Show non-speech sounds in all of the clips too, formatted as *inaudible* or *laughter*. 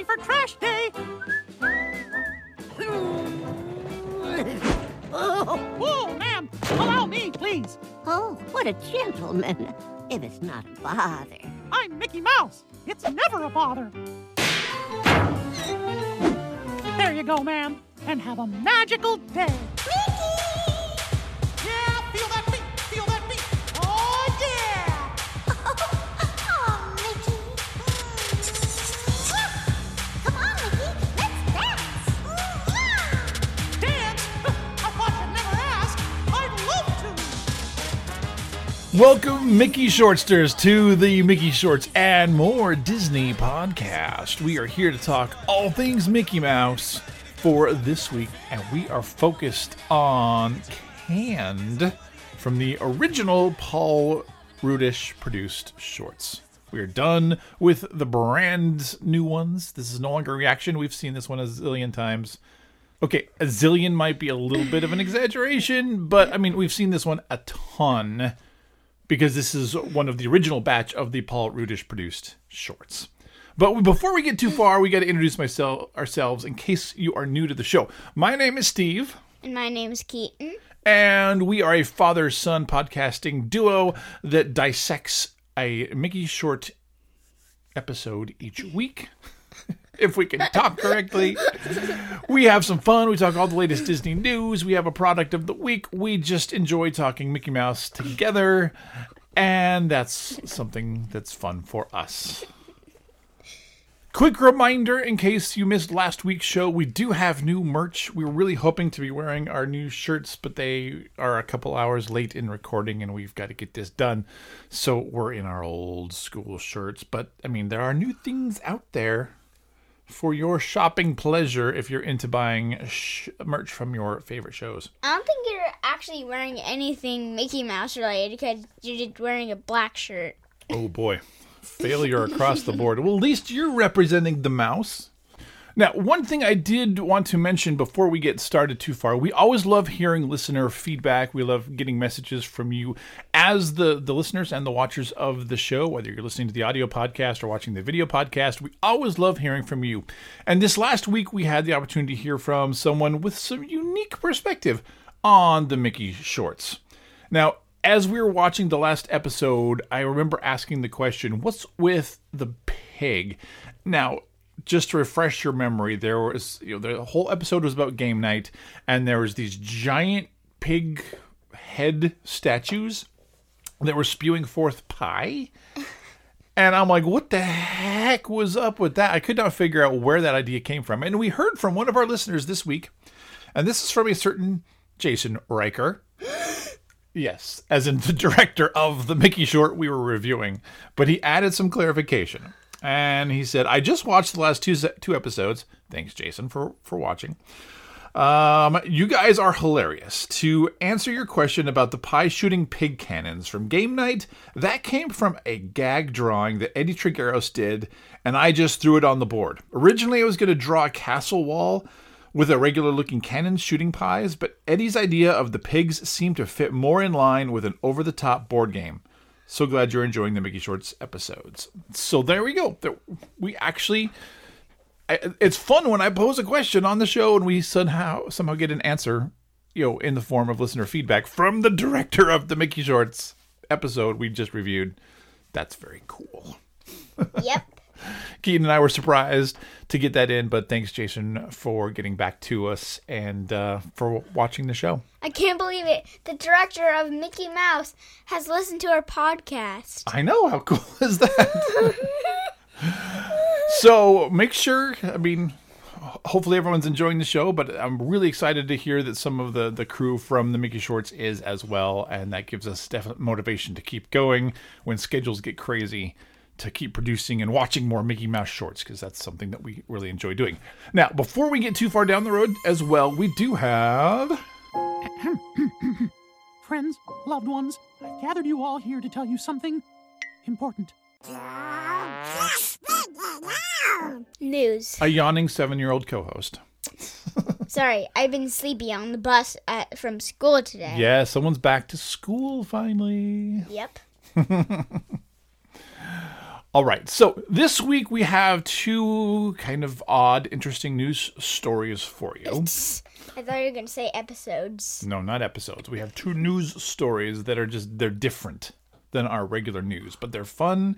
ready for trash day. oh, oh, ma'am, allow me, please. Oh, what a gentleman. If it's not a bother. I'm Mickey Mouse. It's never a bother. There you go, ma'am, and have a magical day. Welcome, Mickey Shortsters, to the Mickey Shorts and More Disney podcast. We are here to talk all things Mickey Mouse for this week, and we are focused on Canned from the original Paul Rudish produced shorts. We are done with the brand new ones. This is no longer a reaction. We've seen this one a zillion times. Okay, a zillion might be a little bit of an exaggeration, but I mean, we've seen this one a ton because this is one of the original batch of the Paul Rudish produced shorts. But before we get too far, we got to introduce myself ourselves in case you are new to the show. My name is Steve, And my name is Keaton. and we are a father son podcasting duo that dissects a Mickey short episode each week. If we can talk correctly. We have some fun. We talk all the latest Disney news. We have a product of the week. We just enjoy talking Mickey Mouse together. And that's something that's fun for us. Quick reminder in case you missed last week's show, we do have new merch. We were really hoping to be wearing our new shirts, but they are a couple hours late in recording and we've got to get this done. So we're in our old school shirts. But I mean, there are new things out there for your shopping pleasure if you're into buying sh- merch from your favorite shows. I don't think you're actually wearing anything Mickey Mouse related because you're just wearing a black shirt. Oh boy. Failure across the board. Well, at least you're representing the mouse. Now, one thing I did want to mention before we get started too far, we always love hearing listener feedback. We love getting messages from you as the, the listeners and the watchers of the show, whether you're listening to the audio podcast or watching the video podcast. We always love hearing from you. And this last week, we had the opportunity to hear from someone with some unique perspective on the Mickey shorts. Now, as we were watching the last episode, I remember asking the question, what's with the pig? Now, just to refresh your memory, there was, you know, the whole episode was about game night, and there was these giant pig head statues that were spewing forth pie. And I'm like, what the heck was up with that? I could not figure out where that idea came from. And we heard from one of our listeners this week, and this is from a certain Jason Reicher. *gasps* Yes, as in the *laughs* director of the Mickey short we were reviewing, but he added some clarification. And he said, "I just watched the last two two episodes. Thanks, Jason, for for watching. Um, you guys are hilarious. To answer your question about the pie shooting pig cannons from game night, that came from a gag drawing that Eddie Trigueros did, and I just threw it on the board. Originally, I was going to draw a castle wall." with a regular looking cannon shooting pies, but Eddie's idea of the pigs seemed to fit more in line with an over the top board game. So glad you're enjoying the Mickey Shorts episodes. So there we go. We actually. It's fun when I pose a question on the show and we somehow somehow get an answer, you know, in the form of listener feedback from the director of the Mickey Shorts episode we just reviewed. That's very cool. Yep. *laughs* Keaton and I were surprised to get that in, but thanks, Jason, for getting back to us and uh, for watching the show. I can't believe it. The director of Mickey Mouse has listened to our podcast. I know how cool *laughs* is that. *laughs* so make sure. I mean, hopefully everyone's enjoying the show, but I'm really excited to hear that some of the the crew from the Mickey Shorts is as well, and that gives us definite motivation to keep going when schedules get crazy. To keep producing and watching more Mickey Mouse shorts because that's something that we really enjoy doing. Now, before we get too far down the road as well, we do have *coughs* Friends, loved ones, I've gathered you all here to tell you something important. News. a yawning seven year old co host. *laughs* Sorry, I've been sleepy on the bus at, from school today. Yeah, someone's back to school finally. Yep. *laughs* All right. So this week we have two kind of odd, interesting news stories for you. I thought you were gonna say episodes. No, not episodes. We have two news stories that are just they're different than our regular news, but they're fun.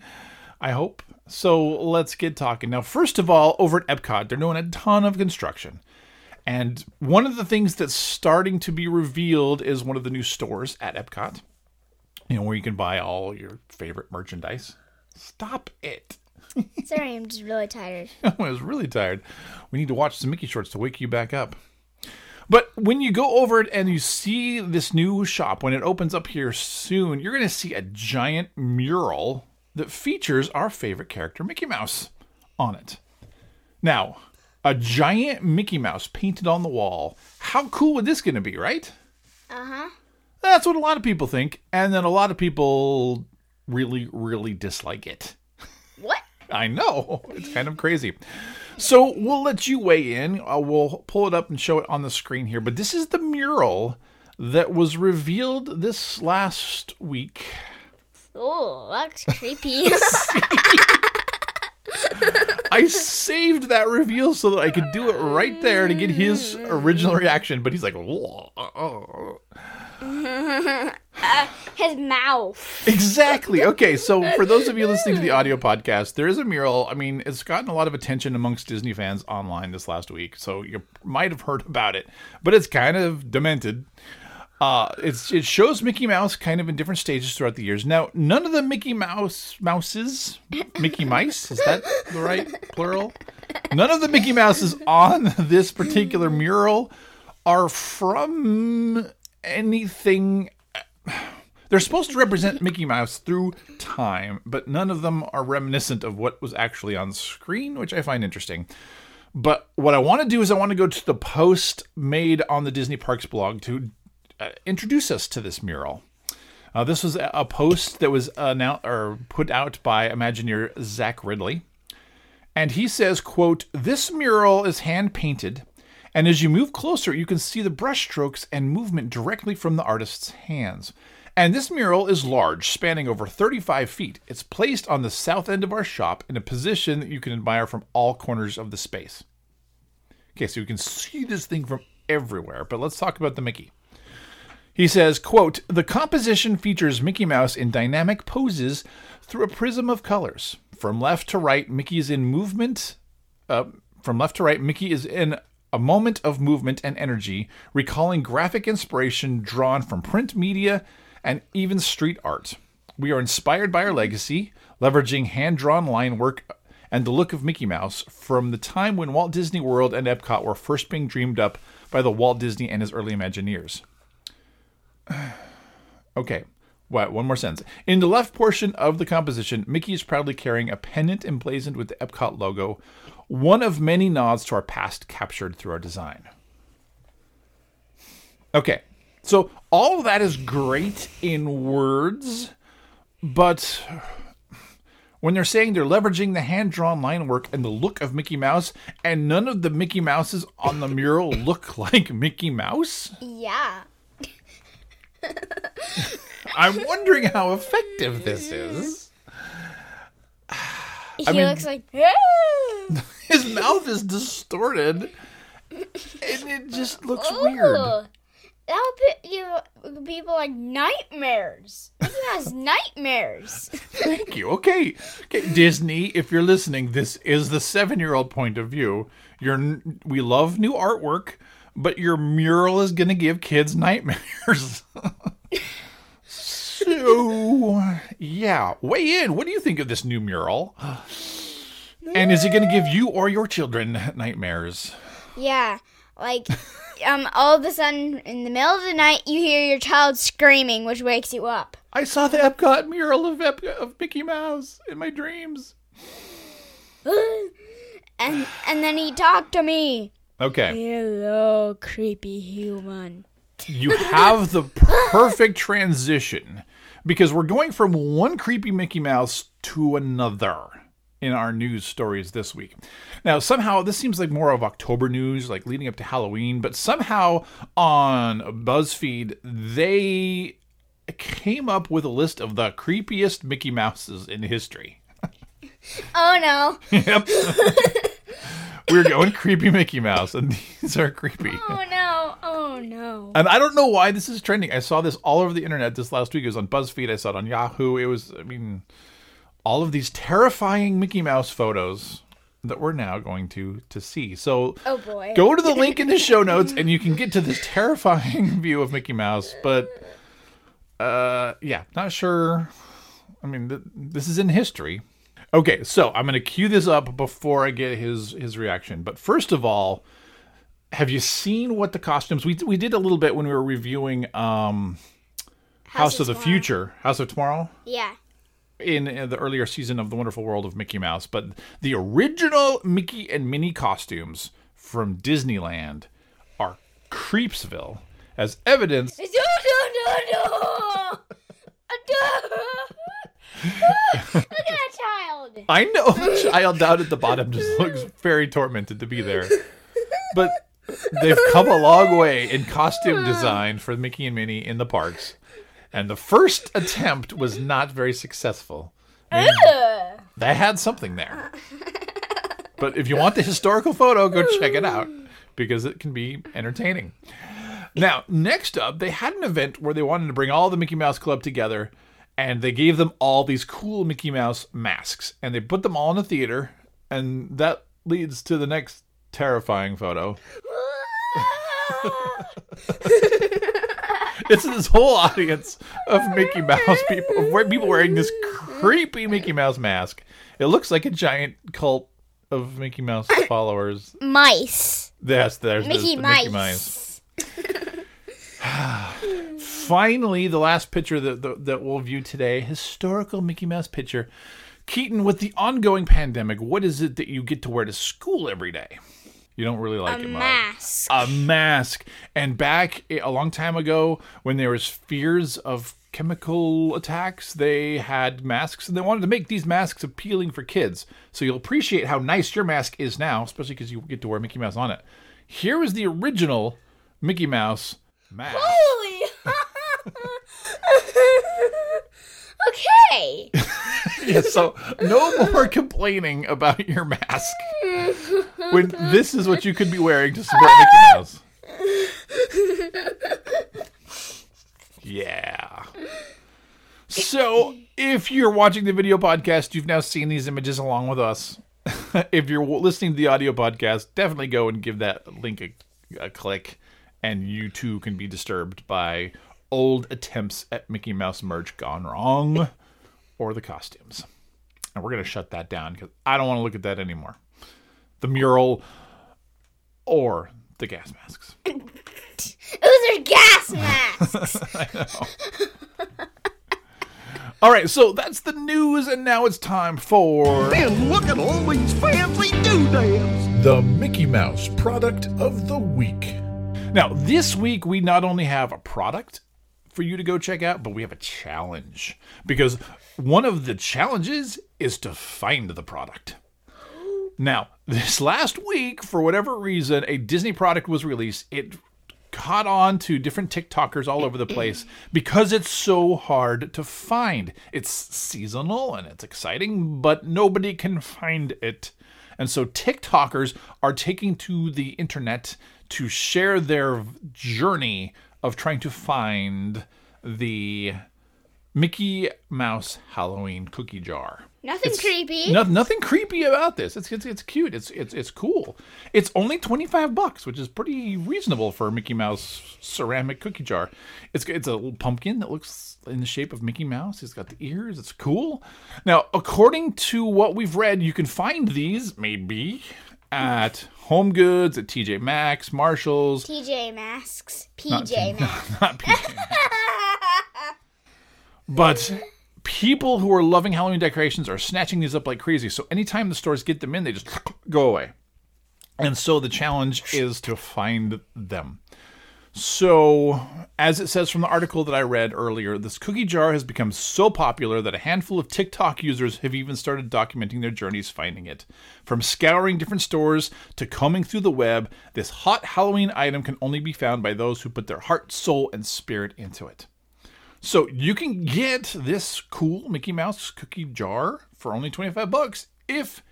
I hope. So let's get talking. Now, first of all, over at Epcot, they're doing a ton of construction. And one of the things that's starting to be revealed is one of the new stores at Epcot. You know, where you can buy all your favorite merchandise. Stop it. *laughs* Sorry, I'm just really tired. *laughs* I was really tired. We need to watch some Mickey shorts to wake you back up. But when you go over it and you see this new shop, when it opens up here soon, you're going to see a giant mural that features our favorite character, Mickey Mouse, on it. Now, a giant Mickey Mouse painted on the wall. How cool would this going to be, right? Uh huh. That's what a lot of people think. And then a lot of people really, really dislike it. What? I know. It's kind of crazy. So we'll let you weigh in. Uh, we'll pull it up and show it on the screen here. But this is the mural that was revealed this last week. Oh, that's creepy. *laughs* I saved that reveal so that I could do it right there to get his original reaction. But he's like, "Whoa, uh, uh, uh. *laughs* oh." His mouth. exactly. Okay, so for those of you listening to the audio podcast, there is a mural. I mean, it's gotten a lot of attention amongst Disney fans online this last week, so you might have heard about it. But it's kind of demented. Uh, it shows Mickey Mouse kind of in different stages throughout the years. Now, none of the Mickey Mouse mouses, Mickey Mice, is that the right plural? None of the Mickey Mouses on this particular mural are from anything *sighs* they're supposed to represent Mickey Mouse through time, but none of them are reminiscent of what was actually on screen, which I find interesting. But what I want to do is I want to go to the post made on the Disney Parks blog to uh, introduce us to this mural. Uh, this was a post that was announced or put out by Imagineer Zach Riddley, and he says, "quote This mural is hand painted." And as you move closer, you can see the brushstrokes and movement directly from the artist's hands. And this mural is large, spanning over 35 feet. It's placed on the south end of our shop in a position that you can admire from all corners of the space. Okay, so you can see this thing from everywhere, but let's talk about the Mickey. He says, quote, the composition features Mickey Mouse in dynamic poses through a prism of colors. From left to right, Mickey is in movement. Uh, from left to right, Mickey is in a moment of movement and energy, recalling graphic inspiration drawn from print media and even street art. We are inspired by our legacy, leveraging hand drawn line work and the look of Mickey Mouse from the time when Walt Disney World and Epcot were first being dreamed up by the Walt Disney and his early Imagineers. *sighs* okay, what? One more sentence. In the left portion of the composition, Mickey is proudly carrying a pendant emblazoned with the Epcot logo, one of many nods to our past captured through our design. Okay, so all of that is great in words, but when they're saying they're leveraging the hand drawn line work and the look of Mickey Mouse, and none of the Mickey Mouses on the mural look *laughs* like Mickey Mouse, Yeah. *laughs* I'm wondering how effective this is. *sighs* He mean- looks like. *laughs* His mouth is distorted, and it just looks weird. That'll put you people like nightmares. Mickey has *laughs* nightmares. Thank you. Okay. Okay, Disney, if you're listening, this is the 7-year-old point of view. You're we love new artwork, but your mural is going to give kids nightmares. *laughs* yeah, weigh in. What do you think of this new mural? And is it going to give you or your children nightmares? Yeah, like *laughs* um, all of a sudden in the middle of the night you hear your child screaming, which wakes you up. I saw the Epcot mural of Ep- of Mickey Mouse in my dreams. *gasps* and and then he talked to me. Okay. Hello, creepy human. you have the perfect transition because we're going from one creepy Mickey Mouse to another in our news stories this week. Now, somehow this seems like more of October news, like leading up to Halloween, but somehow on BuzzFeed, they came up with a list of the creepiest Mickey Mouses in history. *laughs* Oh no. Yep. *laughs* We're going creepy Mickey Mouse, and *laughs* these are creepy. Oh no. Oh no. And I don't know why this is trending. I saw this all over the internet this last week. It was on BuzzFeed. I saw it on Yahoo. It was, I mean, all of these terrifying Mickey Mouse photos that we're now going to to see. So Oh boy. go to the link in the show notes, and you can get to this terrifying *laughs* view of Mickey Mouse. But uh, yeah, not sure. I mean, th- this is in history. Okay, so I'm going to cue this up before I get his his reaction. But first of all, have you seen what the costumes we we did a little bit when we were reviewing um House, of the Tomorrow. Future, House of Tomorrow Yeah. in, uh, the earlier season of The Wonderful World of Mickey Mouse, but the original Mickey and Minnie costumes from Disneyland are Creepsville as evidence No, no, no, no. Look at that child. I know the child down at the bottom just looks very tormented to be there. But they've come a long way in costume design for Mickey and Minnie in the parks. And the first attempt was not very successful. I mean, they had something there. But if you want the historical photo, go check it out because it can be entertaining. Now, next up, they had an event where they wanted to bring all the Mickey Mouse Club together and they gave them all these cool Mickey Mouse masks and they put them all in the theater and that leads to the next terrifying photo. *laughs* It's this whole audience of Mickey Mouse people, of people wearing this creepy Mickey Mouse mask. It looks like a giant cult of Mickey Mouse *laughs* followers. Mice. Yes, there's Mickey the Mice. Mickey Mouse. *laughs* *sighs* Finally, the last picture that, that that we'll view today, historical Mickey Mouse picture. Keaton, with the ongoing pandemic, what is it that you get to wear to school every day? You don't really like A it much. mask. A mask. And back a long time ago, when there was fears of chemical attacks, they had masks, and they wanted to make these masks appealing for kids. So you'll appreciate how nice your mask is now, especially because you get to wear Mickey Mouse on it. Here is the original Mickey Mouse mask. Holy. *laughs* okay. *laughs* yeah, so no more complaining about your mask when this is what you could be wearing to support Mickey Mouse. Yeah. So, if you're watching the video podcast, you've now seen these images along with us. *laughs* if you're listening to the audio podcast, definitely go and give that link a, a click, and you too can be disturbed by old attempts at Mickey Mouse merch gone wrong *laughs* or the costumes. And we're going to shut that down because I don't want to look at that anymore. The mural or the gas masks. *laughs* Those are gas masks. *laughs* I know. All right, so that's the news, and now it's time for And look at all these fancy doodads. the Mickey Mouse product of the week. Now, this week we not only have a product for you to go check out, but we have a challenge because one of the challenges is to find the product. Now, this last week, for whatever reason, a Disney product was released. It caught on to different TikTokers all over the place because it's so hard to find. It's seasonal and it's exciting, but nobody can find it. And so TikTokers are taking to the internet to share their journey of trying to find the Mickey Mouse Halloween cookie jar. Nothing creepy. No, nothing creepy about this. It's, it's it's cute. It's it's it's cool. It's only twenty five bucks, which is pretty reasonable for a Mickey Mouse ceramic cookie jar. It's it's a little pumpkin that looks in the shape of Mickey Mouse. He's got the ears. It's cool. Now, according to what we've read, you can find these maybe at Home Goods, at TJ Maxx, Marshalls. TJ masks. Not PJ T- masks. *laughs* not PJ Maxx. But people who are loving Halloween decorations are snatching these up like crazy. So anytime the stores get them in, they just go away. And so the challenge is to find them. So, as it says from the article that I read earlier, this cookie jar has become so popular that a handful of TikTok users have even started documenting their journeys finding it. From scouring different stores to combing through the web, this hot Halloween item can only be found by those who put their heart, soul, and spirit into it. So you can get this cool Mickey Mouse cookie jar for only 25 bucks if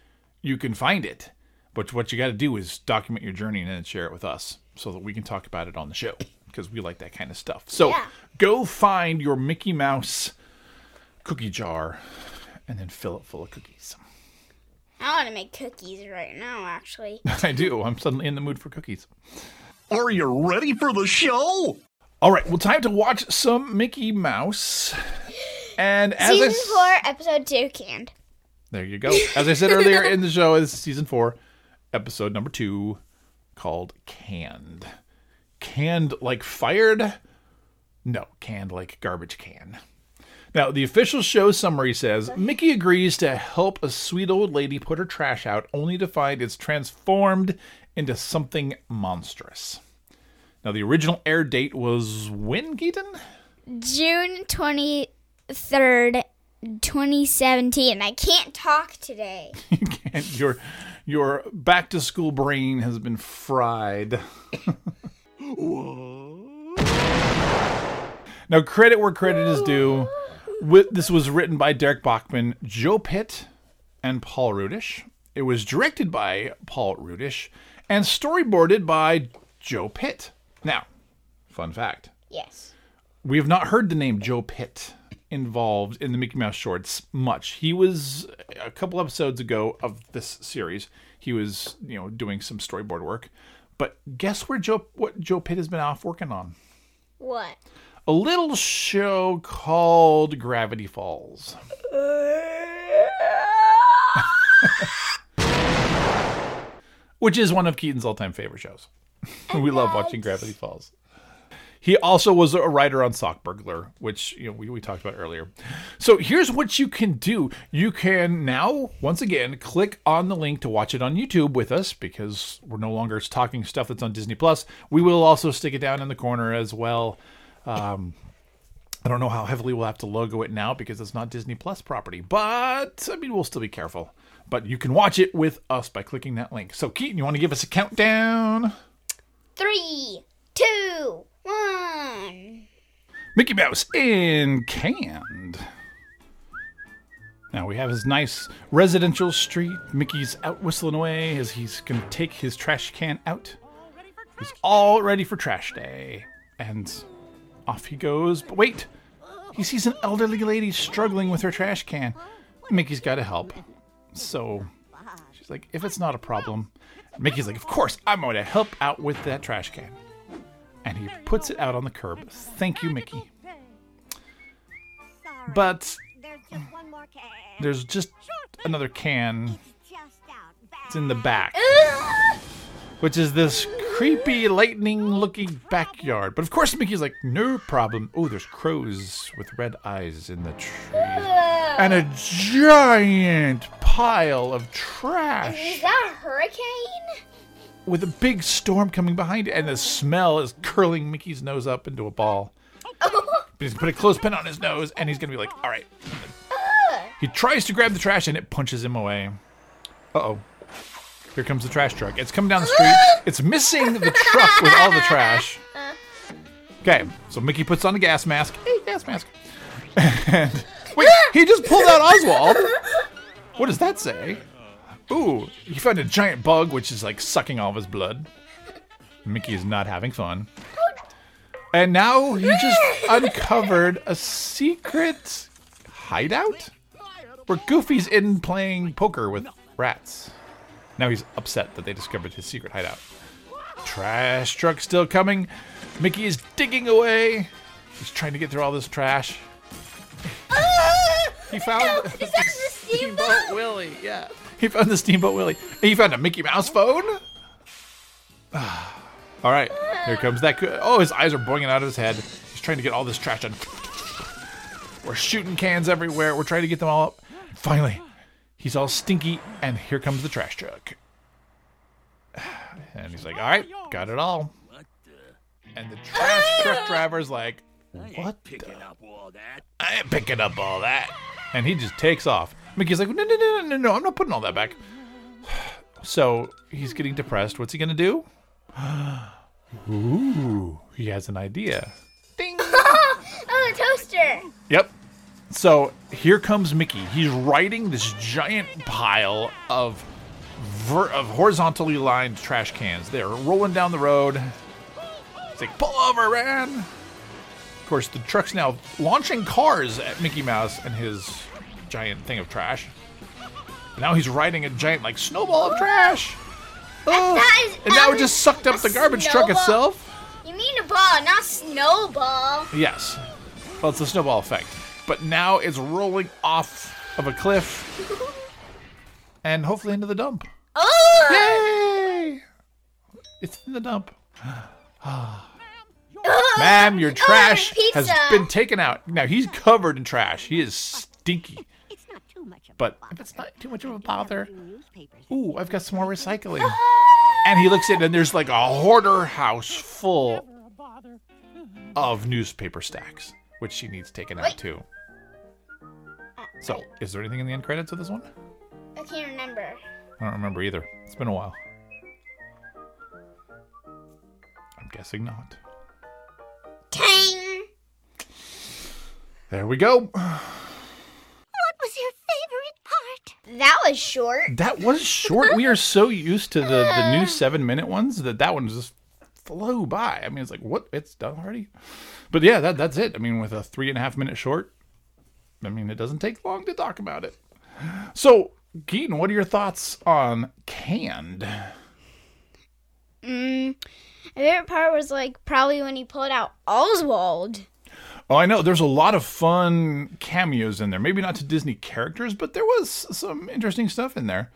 you can find it. But what you got to do is document your journey and then share it with us so that we can talk about it on the show because we like that kind of stuff. So Yeah. go find your Mickey Mouse cookie jar and then fill it full of cookies. I want to make cookies right now, actually. *laughs* I do. I'm suddenly in the mood for cookies. Are you ready for the show? All right, well, time to watch some Mickey Mouse. And as Season s- four, episode two, canned. There you go. As I said earlier in the show, is season four, episode number two, called Canned. Canned like fired? No, canned like garbage can. Now, the official show summary says Mickey agrees to help a sweet old lady put her trash out, only to find it's transformed into something monstrous. Now, the original air date was when, Keaton? June 23rd, 2017. I can't talk today. *laughs* and your your back to school brain has been fried. now, credit where credit is due. This was written by Darrick Bachman, Joe Pitt, and Paul Rudish. It was directed by Paul Rudish and storyboarded by Joe Pitt. Now, fun fact Yes. we have not heard the name Joe Pitt involved in the Mickey Mouse shorts much. He was a couple episodes ago of this series. He was, you know, doing some storyboard work. But guess where Joe what Joe Pitt has been off working on? What? A little show called Gravity Falls. *laughs* Which is one of Keaton's all-time favorite shows. *laughs* we love watching Gravity Falls. He also was a writer on Sock Burglar, which you know we, we talked about earlier. So here's what you can do. You can now, once again, click on the link to watch it on YouTube with us because we're no longer talking stuff that's on Disney Plus. We will also stick it down in the corner as well. Um, I don't know how heavily we'll have to logo it now because it's not Disney Plus property, but I mean we'll still be careful. But you can watch it with us by clicking that link. So Keaton, you want to give us a countdown? Three, two. Mickey Mouse in canned. Now we have his nice residential street. Mickey's out whistling away as he's going to take his trash can out. He's all ready for trash day. And off he goes. But wait, he sees an elderly lady struggling with her trash can. Mickey's got to help. So she's like, if it's not a problem. Mickey's like, of course, I'm going to help out with that trash can. And he puts it out on the curb. Thank you, Mickey. But There's just another can. It's in the back, which is this creepy, lightning looking backyard. But of course, Mickey's like, no problem. Oh, there's crows with red eyes in the trees. And a giant pile of trash. Is that a hurricane? With a big storm coming behind it. And the smell is curling Mickey's nose up into a ball. But he's put a clothespin on his nose, and he's gonna be like, all right. He tries to grab the trash, and it punches him away. Uh oh. Here comes the trash truck. It's coming down the street. It's missing the truck with all the trash. Okay, so Mickey puts on a gas mask. Hey, gas mask. *laughs* And wait, he just pulled out Oswald. What does that say? Ooh, he found a giant bug, which is like sucking all of his blood. Mickey is not having fun. And now he just uncovered a secret hideout where Goofy's in playing poker with rats. Now he's upset that they discovered his secret hideout. Trash truck still coming. Mickey is digging away. He's trying to get through all this trash. Ah! He found Is that the steamboat? Willie. Yeah. He found the Steamboat Willie. He found a Mickey Mouse phone. *sighs* all right, here comes that. co- Oh, his eyes are boinging out of his head. He's trying to get all this trash done. We're shooting cans everywhere. We're trying to get them all up. Finally, he's all stinky, and here comes the trash truck. *sighs* And he's like, "All right, got it all." And the trash *laughs* truck driver's like, "What? I ain't the- up all that. I ain't picking up all that. And he just takes off. Mickey's like, no, no, no, no, no, no, I'm not putting all that back. *sighs* So he's getting depressed. What's he going to do? *gasps* Ooh, he has an idea. Ding. *laughs* Oh, the toaster. Yep. So here comes Mickey. He's riding this giant pile of ver- of horizontally lined trash cans. They're rolling down the road. It's like pull over, man. Of course, the truck's now launching cars at Mickey Mouse and his giant thing of trash. Now he's riding a giant like snowball of trash. Oh, is- and now that it just sucked up the garbage truck itself. You mean a ball, not snowball. Yes. Well, it's the snowball effect. But now it's rolling off of a cliff *laughs* and hopefully into the dump. Oh! Yay! It's in the dump. Ma'am, your trash has been taken out. Now he's covered in trash. He is stinky. But bother. if it's not too much of a bother, ooh, I've got some more *laughs* recycling. And he looks in, and there's like a hoarder house full of newspaper stacks, which she needs taken out Wait. too. Uh. So, is there anything in the end credits of this one? I can't remember. I don't remember either. It's been a while. I'm guessing not. Tang! There we go. What was your favorite part? That was short. That was short. we are so used to the, the new *laughs* seven minute ones that that one just flew by. I mean, it's like, what? It's done already? But yeah, that that's it. I mean, with a three and a half minute short, I mean, it doesn't take long to talk about it. So, Keaton, what are your thoughts on Canned? Mm, my favorite part was like probably when he pulled out Oswald. Oh, I know. There's a lot of fun cameos in there. Maybe not to Disney characters, but there was some interesting stuff in there.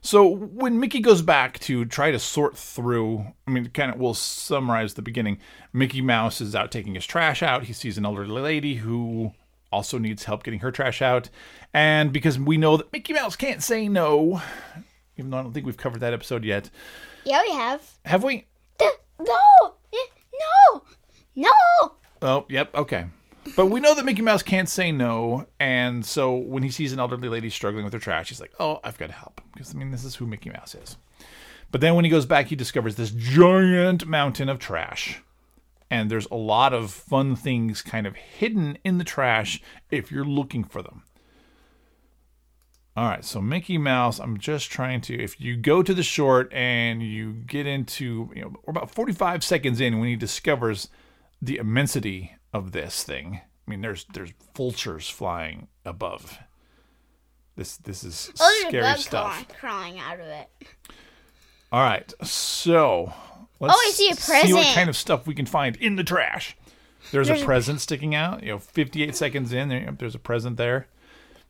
So when Mickey goes back to try to sort through, I mean, kind of, we'll summarize the beginning. Mickey Mouse is out taking his trash out. He sees an elderly lady who also needs help getting her trash out. And because we know that Mickey Mouse can't say no, even though I don't think we've covered that episode yet, Yeah, we have. have we? No! No! No! Oh, yep, okay. But we know that Mickey Mouse can't say no, and so when he sees an elderly lady struggling with her trash, he's like, "Oh, I've got to help," because I mean, this is who Mickey Mouse is. But then when he goes back, he discovers this giant mountain of trash, and there's a lot of fun things kind of hidden in the trash if you're looking for them. All right, so Mickey Mouse, I'm just trying to. If you go to the short and you get into, you know, we're about 45 seconds in when he discovers the immensity of this thing. I mean, there's there's vultures flying above. This this is Oh, scary stuff. craw- crawling out of it. All right, so let's Oh, I see a present. See what kind of stuff we can find in the trash. There's, There's a present sticking out. You know, 58 seconds in, there, there's a present there.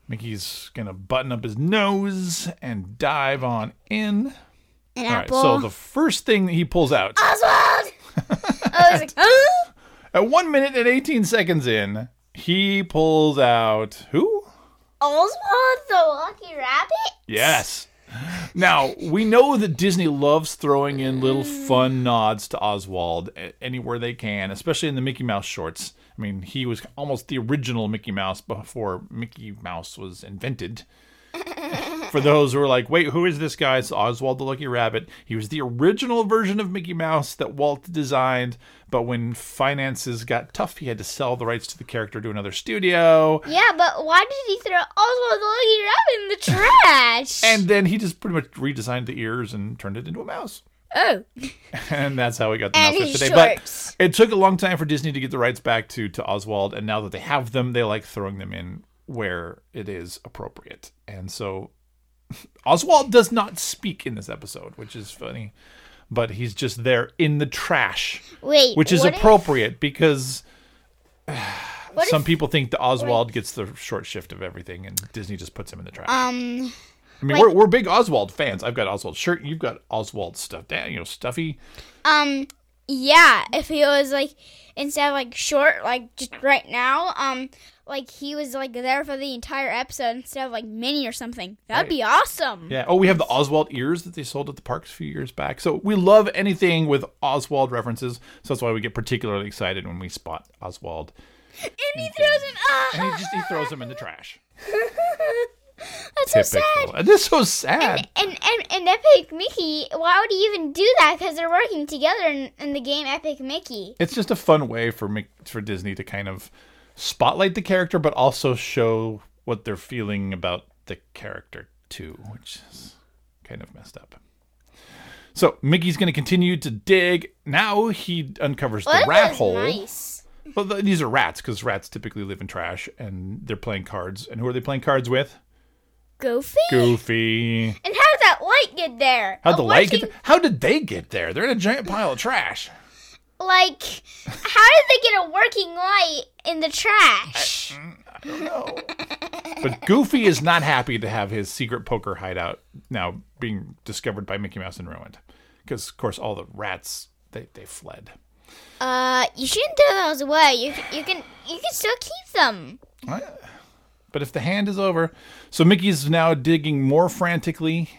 Mickey's gonna button up his nose and dive on in. An All right, so the first thing that he pulls out Oswald! *laughs* I was like, huh? At one minute and 18 seconds in, he pulls out who? Oswald the Lucky Rabbit? Yes. Now, we know that Disney loves throwing in little fun nods to Oswald anywhere they can, especially in the Mickey Mouse shorts. I mean, he was almost the original Mickey Mouse before Mickey Mouse was invented. For those who are like, wait, who is this guy? It's Oswald the Lucky Rabbit. He was the original version of Mickey Mouse that Walt designed, but when finances got tough, he had to sell the rights to the character to another studio. Yeah, but why did he throw Oswald the Lucky Rabbit in the trash? *laughs* And then he just pretty much redesigned the ears and turned it into a mouse. oh, *laughs* and that's how we got the And mouse today. But it took a long time for Disney to get the rights back to to Oswald, and now that they have them, they like throwing them in where it is appropriate. And so Oswald does not speak in this episode, which is funny, but he's just there in the trash, wait. which is what if- appropriate because *sighs* some if, people think that Oswald gets the short shift of everything, and Disney just puts him in the trash. Um, I mean, we're, we're big Oswald fans. I've got Oswald shirt. You've got Oswald stuff. You know, stuffy. um, yeah, if he was like, instead of like short, like just right now, um, like he was like there for the entire episode instead of like mini or something. That'd be awesome. Yeah. Oh, we have the Oswald ears that they sold at the parks a few years back. So we love anything with Oswald references. So that's why we get particularly excited when we spot Oswald. And he throws him. And he just he throws them in the trash. *laughs* that's so sad. Typical. And it's so sad. And, and and Epic Mickey, why would he even do that? Because they're working together in, in the game Epic Mickey. It's just a fun way for for Disney to kind of spotlight the character, but also show what they're feeling about the character too, which is kind of messed up. So Mickey's going to continue to dig. Now he uncovers the rat hole. Nice. Well, th- these are rats because rats typically live in trash, and they're playing cards. And who are they playing cards with? Goofy. Goofy. And how did that light get there? How'd the light get there? How did they get there? They're in a giant pile of trash. Like, how did they get a working light in the trash? I, I don't know. but Goofy is not happy to have his secret poker hideout now being discovered by Mickey Mouse and ruined. Because, of course, all the rats, they, they fled. Uh, you shouldn't throw those away. You you can you can still keep them. But if the hand is over, so Mickey's now digging more frantically.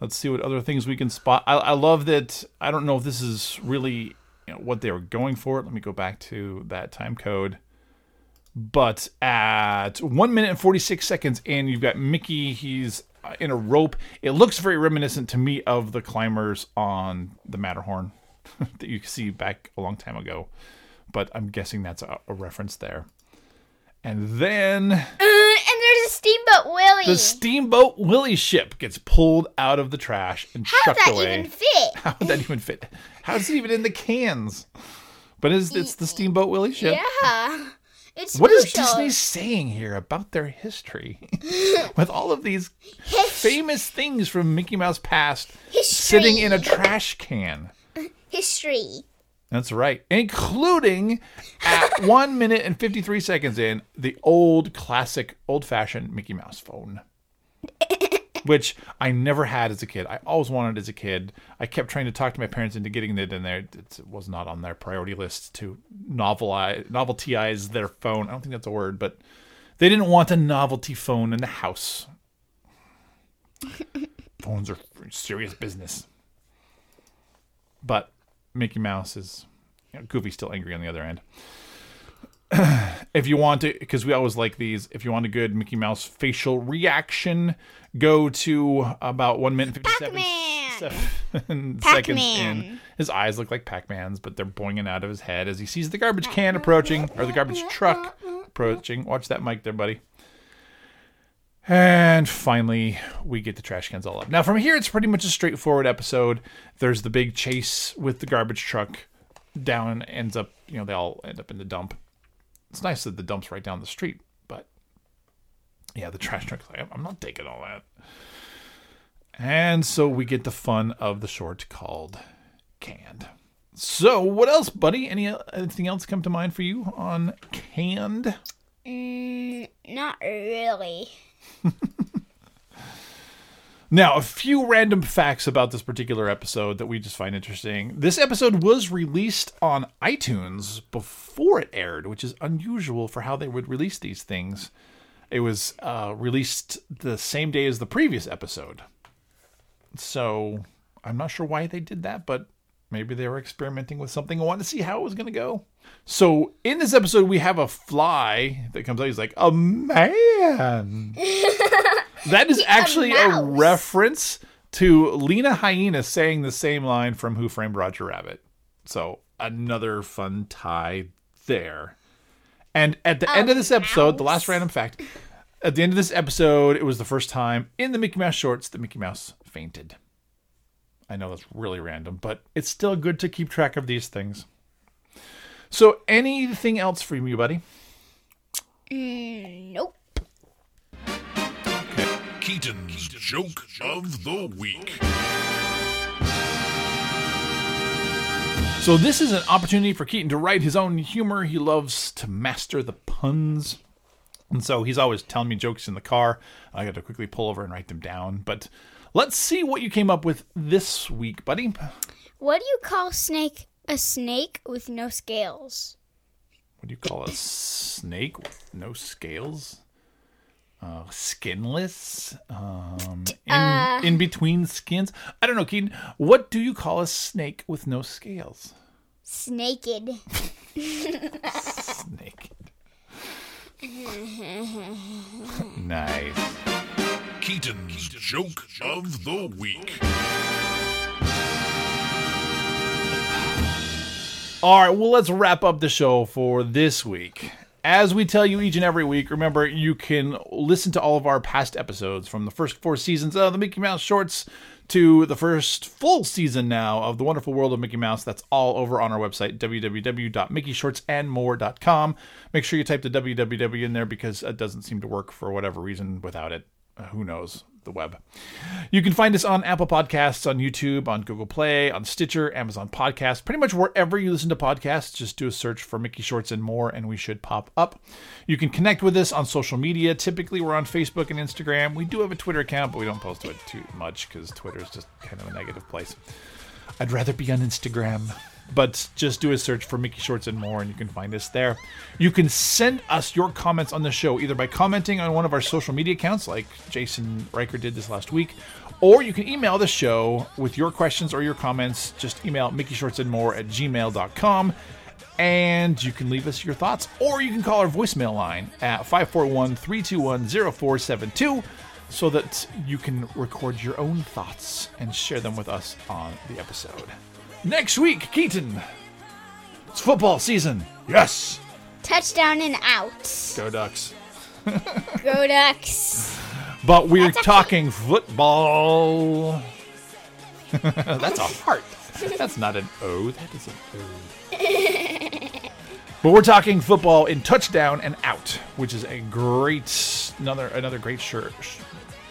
Let's see what other things we can spot. I, I love that. I don't know if this is really you know, what they were going for. Let me go back to that time code. But at one minute and 46 seconds in, you've got Mickey. He's uh, in a rope. It looks very reminiscent to me of the climbers on the Matterhorn *laughs* that you see back a long time ago. But I'm guessing that's a, a reference there. And then Uh, and there's a steamboat Willie. the Steamboat Willie ship gets pulled out of the trash and how chucked did that even fit? *laughs* How would that even fit? How's it even in the cans? But it's, it's the Steamboat Willie ship. Yeah, it's What is. Disney saying here about their history? *laughs* With all of these famous things from Mickey Mouse past History. sitting in a trash can. history? That's right. Including at *laughs* one minute and 53 seconds in, the old classic old fashioned Mickey Mouse phone. *laughs* Which I never had as a kid. I always wanted as a kid. I kept trying to talk to my parents into getting it in there. It was not on their priority list to novelize, noveltyize their phone. I don't think that's a word, but they didn't want a novelty phone in the house. *laughs* Phones are serious business. But Mickey Mouse is you know, Goofy's still angry on the other end. *clears throat* if you want to, because we always like these, if you want a good Mickey Mouse facial reaction, go to about one minute and 57 Pac-Man. seven *laughs* seconds in. His eyes look like Pac Man's, but they're boinging out of his head as he sees the garbage can approaching, or the garbage truck approaching. Watch that mic there, buddy. And finally, we get the trash cans all up. Now, from here, it's pretty much a straightforward episode. There's the big chase with the garbage truck down, ends up, you know, they all end up in the dump. It's nice that the dump's right down the street, but yeah, the trash truck's like, I'm not taking all that. And so we get the fun of the short called Canned. So, what else, buddy? Any anything else come to mind for you on Canned? Mm, not really. *laughs* Now, a few random facts about this particular episode that we just find interesting. This episode was released on iTunes before it aired, which is unusual for how they would release these things. It was uh, released the same day as the previous episode. So I'm not sure why they did that, but maybe they were experimenting with something and wanted to see how it was going to go. So in this episode, we have a fly that comes out. He's like, a man. *laughs* That is actually a, mouse. reference to Lena Hyena saying the same line from Who Framed Roger Rabbit. So another fun tie there. And at the end of this episode, the last random fact, at the end of this episode, it was the first time in the Mickey Mouse shorts that Mickey Mouse fainted. I know that's really random, but it's still good to keep track of these things. So anything else for you, buddy? Mm, nope. Keaton's Joke of the Week. So this is an opportunity for Keaton to write his own humor. He loves to master the puns. And so he's always telling me jokes in the car. I got to quickly pull over and write them down. But let's see what you came up with this week, buddy. What do you call snake a snake with no scales? What do you call a snake with no scales? Uh, skinless? Um, in, in between skins? I don't know, Keaton. What do you call a snake with no scales? Snaked. *laughs* Snake. nice. Keaton's Joke of the Week. All right, well, let's wrap up the show for this week. As we tell you each and every week, remember you can listen to all of our past episodes from the first four seasons of the Mickey Mouse Shorts to the first full season now of the wonderful world of Mickey Mouse. That's all over on our website, www.mickeyshortsandmore.com. Make sure you type the www in there because it doesn't seem to work for whatever reason without it. Who knows? The web. You can find us on Apple Podcasts, on YouTube, on Google Play, on Stitcher, Amazon Podcasts, pretty much wherever you listen to podcasts. Just do a search for Mickey Shorts and more, and we should pop up. You can connect with us on social media. Typically, we're on Facebook and Instagram. We do have a Twitter account, but we don't post to it too much because Twitter is just kind of a negative place. I'd rather be on Instagram. But just do a search for Mickey Shorts and more, and you can find us there. You can send us your comments on the show either by commenting on one of our social media accounts, like Jason Reicher did this last week, or you can email the show with your questions or your comments. Just email Mickey Shorts and more at gmail.com and you can leave us your thoughts, or you can call our voicemail line at 541 321 0472 so that you can record your own thoughts and share them with us on the episode. Next week, Keaton. It's football season. Yes. Touchdown and out. Go Ducks. *laughs* Go Ducks. But we're talking football. *laughs* That's a heart. That's not an O. That is an O. *laughs* but we're talking football in touchdown and out, which is a great another another great shirt.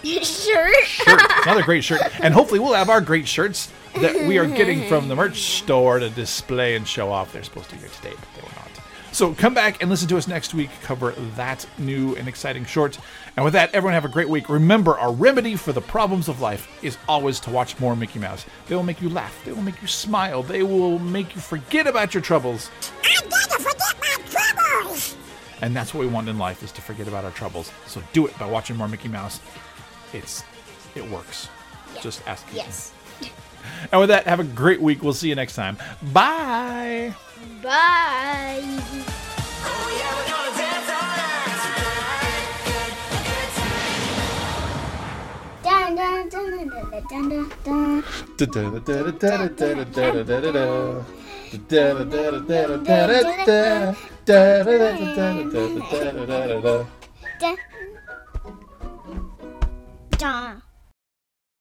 *laughs* Shirt. shirt. Another great shirt. And hopefully we'll have our great shirts that we are getting from the merch store to display and show off. They're supposed to be here today, but they were not. So come back and listen to us next week, cover that new and exciting short. And with that, everyone have a great week. Remember, our remedy for the problems of life is always to watch more Mickey Mouse. They will make you laugh. They will make you smile. They will make you forget about your troubles. I'm gonna forget my troubles. And that's what we want in life is to forget about our troubles. So do it by watching more Mickey Mouse. It's it works. Just ask Keaton. Yes. And with that, have a great week. We'll see you next time. Bye. Bye. Dun, dun, dun, dun, dun, dun, dun, 长。